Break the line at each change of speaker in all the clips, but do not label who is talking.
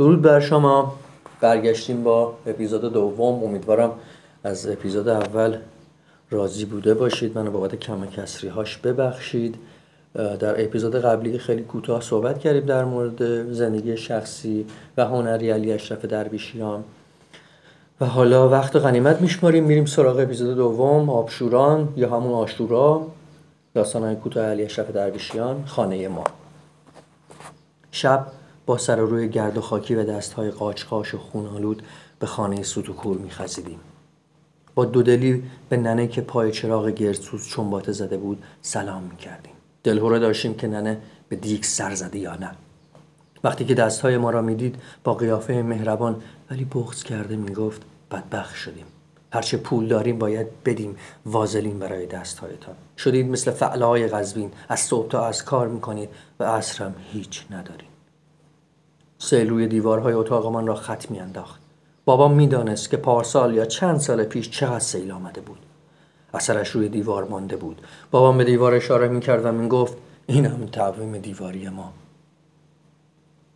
درود بر شما. برگشتیم با اپیزود دوم. امیدوارم از اپیزود اول راضی بوده باشید. منو بابت کم کسری هاش ببخشید. در اپیزود قبلی خیلی کوتاه صحبت کردیم در مورد زندگی شخصی و هنری علی اشرف درویشیان و حالا وقت غنیمت میشماریم. میریم سراغ اپیزود دوم. آبشوران یا همون آشورا. داستان های کوتاه علی اشرف درویشیان خانه ما. شب با سر روی گرد و خاکی و دستهای قاچقاش و خونالود به خانه سوتوکور میخزیدیم. با دودلی به ننه که پای چراغ گردسوز چنباته زده بود سلام می‌کردیم. دلهوره داشتیم که ننه به دیک سر زده یا نه. وقتی که دستهای ما را می‌دید با قیافه مهربان ولی بغض کرده می‌گفت بدبخ شدیم. هرچه پول داریم باید بدیم وازلین برای دستهایتان. شدید مثل فعلهای غزبین از صبح تا از کار می‌کنید و اصرم هیچ نداریم سیل روی دیوارهای اتاقمان را خط میانداخت. بابام می‌دانست که پارسال یا چند سال پیش چقدر سیل آمده بود. اثرش روی دیوار مانده بود. بابام به دیوار اشاره می‌کرد و می‌گفت این هم تقویم دیواری ما.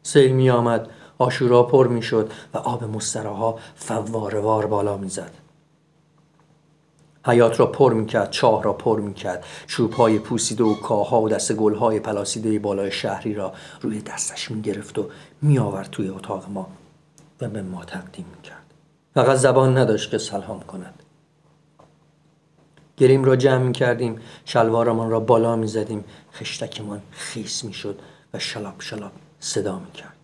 سیل می آمد آشورا پر می شد و آب مستراها فوارهوار بالا می زد. حیات را پر می کرد، چاه را پر می کرد، چوب های پوسیده و کاها و دست گل های پلاسیده بالای شهری را روی دستش می گرفت و می آورد توی اتاق ما و به ما تقدیم می کرد. فقط زبان نداشت که سلام کند. گریم را جمع می کردیم شلوارمان را بالا می زدیم خشتکمان خیس می شد و شلاب شلاب صدا می کرد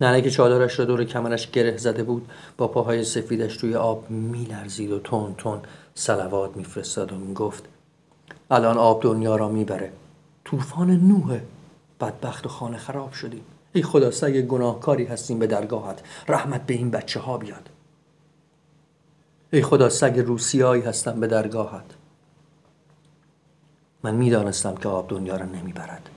ننه چادرش را دور کمرش گره زده بود با پاهای سفیدش توی آب می لرزید و تون تون سلوات میفرستاد و می‌گفت الان آب دنیا را می‌بره. طوفان نوحه بدبخت و خانه خراب شدیم ای خدا سگ گناهکاری هستیم به درگاهت. رحمت به این بچه ها بیاد. ای خدا سگ روسیایی هستم به درگاهت. من می‌دانستم که آب دنیا را نمی‌برد.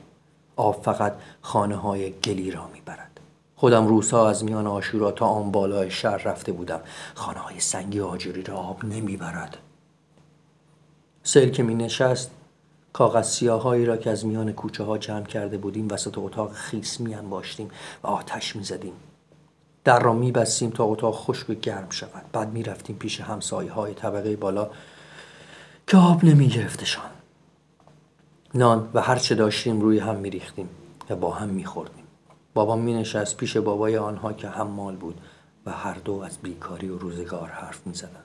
آب فقط خانه های گلی را می‌برد. خودم روزها از میان آشورا تا آن بالای شهر رفته بودم. خانه های سنگی آجوری را آب نمی‌برد. سیل که می نشست کاغذ سیاهایی را که از میان کوچه ها جمع کرده بودیم وسط اتاق خیس می انباشتیم و آتش می زدیم. در را می بستیم تا اتاق خشک و گرم شود. بعد می رفتیم پیش همسایه های طبقه بالا که آب نمی گرفتشان نان و هر چه داشتیم روی هم می ریختیم و با هم می خوردیم بابام می نشست پیش بابای آنها که حمال بود و هر دو از بیکاری و روزگار حرف می زدن.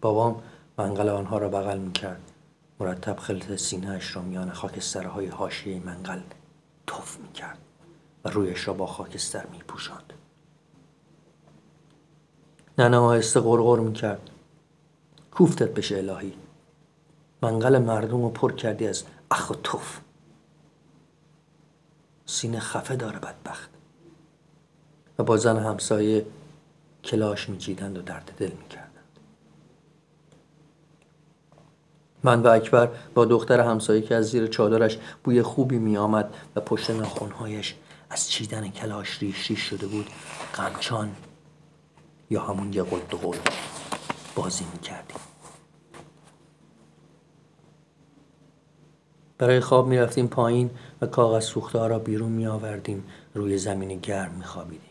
بابام منقل آنها را بغل می کرد مرتب خلط سینهاش را میان خاکسترهای حاشیه منقل توف می کرد و رویش را با خاکستر می پوشاند. ننه آهسته غرغر می کرد کوفتت بشه الهی منقل مردم رو پر کردی از اخ و توف سینه خفه داره بدبخت. و با زن همسایه کلاش میجیدند و درد دل می‌کردند. من و اکبر با دختر همسایه که از زیر چادرش بوی خوبی میآمد و پشت ناخونهایش از چیدن کلاش ریش ریش شده بود غمچان یا همون یه قلد قل بازی می‌کردیم. برای خواب می‌رفتیم پایین و کاغذ سوخته را بیرون می آوردیم روی زمین گرم می خوابیدیم.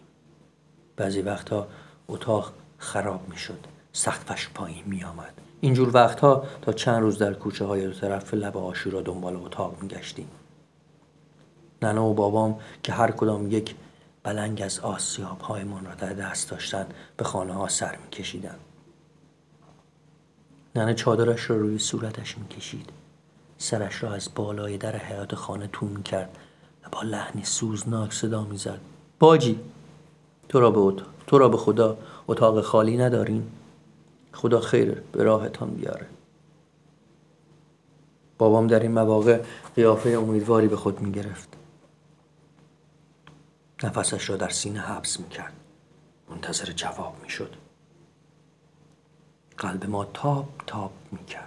بعضی وقتها اتاق خراب می شد. سقفش پایین می آمد. اینجور وقتها تا چند روز در کوچه های دو طرف لب آشورا دنبال اتاق می گشتیم. ننه و بابام که هر کدام یک بلنگ از آسیاب هایمان را در دست داشتن به خانه ها سر می کشیدن. ننه چادرش را روی صورتش می کشید. سرش را از بالای در حیات خانه تون کرد و با لحنی سوزناک صدا می‌زد باجی تو را به تو را به خدا اتاق خالی ندارین خدا خیر به راهتان بیاره بابام در این مواقع قیافه امیدواری به خود می گرفت. نفسش را در سینه حبس می کرد. منتظر جواب می شد. قلب ما تاب تاب می کرد.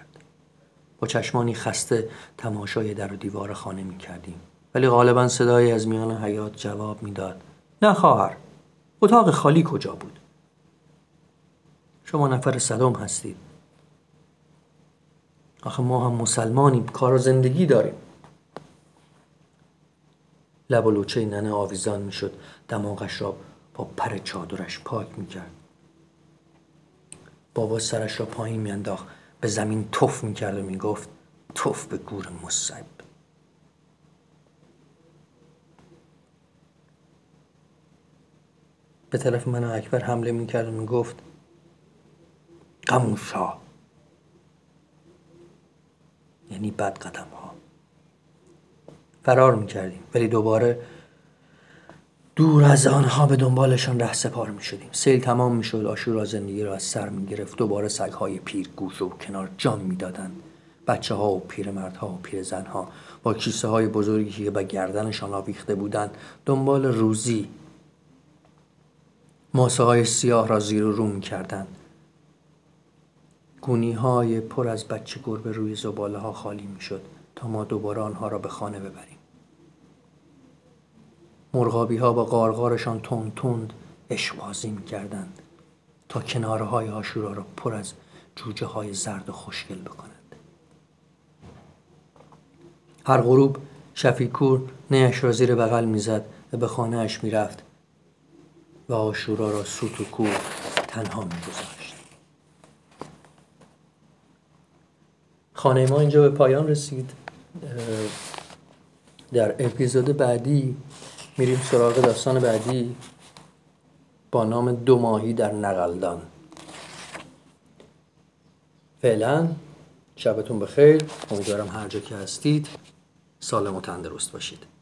با چشمانی خسته تماشای در و دیوار خانه می کردیم. ولی غالبا صدایی از میان حیات جواب می‌داد. نه خواهر اتاق خالی کجا بود؟ شما نفر صدام هستید. آخه ما هم مسلمانیم کار و زندگی داریم. لب و لوچه ننه آویزان می‌شد. دماغش را با پر چادرش پاک می‌کرد. بابا سرش را پایین میانداخت. به زمین تف می‌کرد و می‌گفت تف به گور مصب به طرف من و اکبر حمله می‌کرد و می‌گفت قموشا یعنی بد قدم ها فرار می‌کردیم. ولی دوباره دور از آنها به دنبالشان ره سپار می شدیم سیل تمام می شد آشورا زندگی را از سر می گرفت دوباره سگهای پیر گوش و کنار جان می دادن. بچه ها و پیرمردها و پیر ها با کیسه های بزرگی که به گردنشان آویخته بودند دنبال روزی ماسه های سیاه را زیر و رو می کردن. گونی های پر از بچه گربه روی زباله ها خالی می شد تا ما دوباره آنها را به خانه ببریم مرغابی ها با قارقارشان تند تند اشوازی می کردند تا کناره های آشورا را پر از جوجه های زرد و خوشگل بکنند هر غروب شفیکور نیش را زیر بغل می‌زد و به خانه اش می‌رفت و آشورا را سوت و کور تنها میگذاشت. خانه ما اینجا به پایان رسید. در اپیزود بعدی میریم سراغ داستان بعدی با نام دو ماهی در نقلدان. فعلا شبتون بخیر. امیدوارم هر جا که هستید سالم و تندرست باشید.